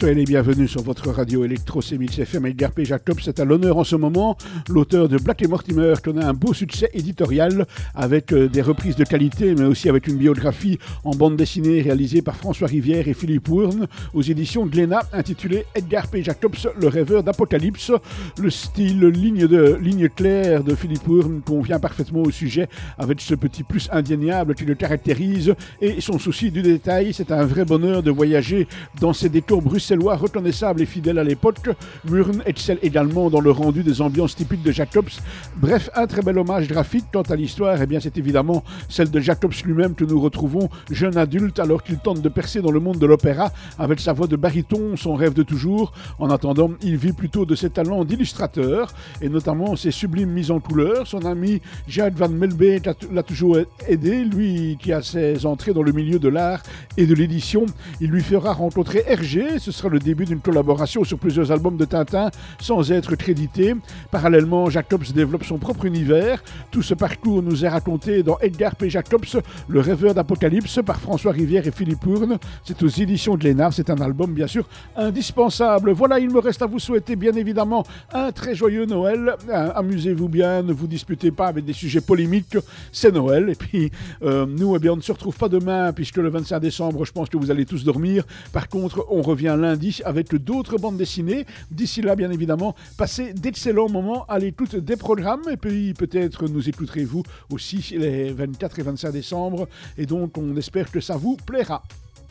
Soyez les bienvenus sur votre radio électro CMX FM. Edgar P. Jacob, c'est à l'honneur en ce moment. L'auteur de Black et Mortimer connaît un beau succès éditorial avec euh, des reprises de qualité, mais aussi avec une biographie en bande dessinée réalisée par François Rivière et Philippe Wourne aux éditions Glénat intitulée Edgar P. Jacobs, le rêveur d'Apocalypse. Le style ligne, claire de Philippe Wourne convient parfaitement au sujet avec ce petit plus indéniable qui le caractérise et son souci du détail. C'est un vrai bonheur de voyager dans ces décors bruxellois bruxellois reconnaissable et fidèle à l'époque. Murn excelle également dans le rendu des ambiances typiques de Jacobs. Bref, un très bel hommage graphique. Quant à l'histoire, eh bien, c'est évidemment celle de Jacobs lui-même que nous retrouvons jeune adulte alors qu'il tente de percer dans le monde de l'opéra avec sa voix de baryton, son rêve de toujours. En attendant, il vit plutôt de ses talents d'illustrateur et notamment ses sublimes mises en couleur. Son ami Jacques Van Melbeek l'a toujours aidé, lui qui a ses entrées dans le milieu de l'art et de l'édition. Il lui fera rencontrer Hergé, ce sera le début d'une collaboration sur plusieurs albums de Tintin sans être crédité. Parallèlement, Jacobs développe son propre univers. Tout ce parcours nous est raconté dans Edgar P. Jacobs, Le rêveur d'Apocalypse par François Rivière et Philippe Hourne. C'est aux éditions de Lénard. C'est un album, bien sûr, indispensable. Voilà, il me reste à vous souhaiter, bien évidemment, un très joyeux Noël. Euh, amusez-vous bien, ne vous disputez pas avec des sujets polémiques. C'est Noël. Et puis, euh, nous, eh bien, on ne se retrouve pas demain, puisque le 25 décembre, je pense que vous allez dormir. Par contre, on revient lundi avec d'autres bandes dessinées. D'ici là, bien évidemment, passez d'excellents moments à l'écoute des programmes et puis peut-être nous écouterez-vous aussi les 24 et 25 décembre. Et donc, on espère que ça vous plaira.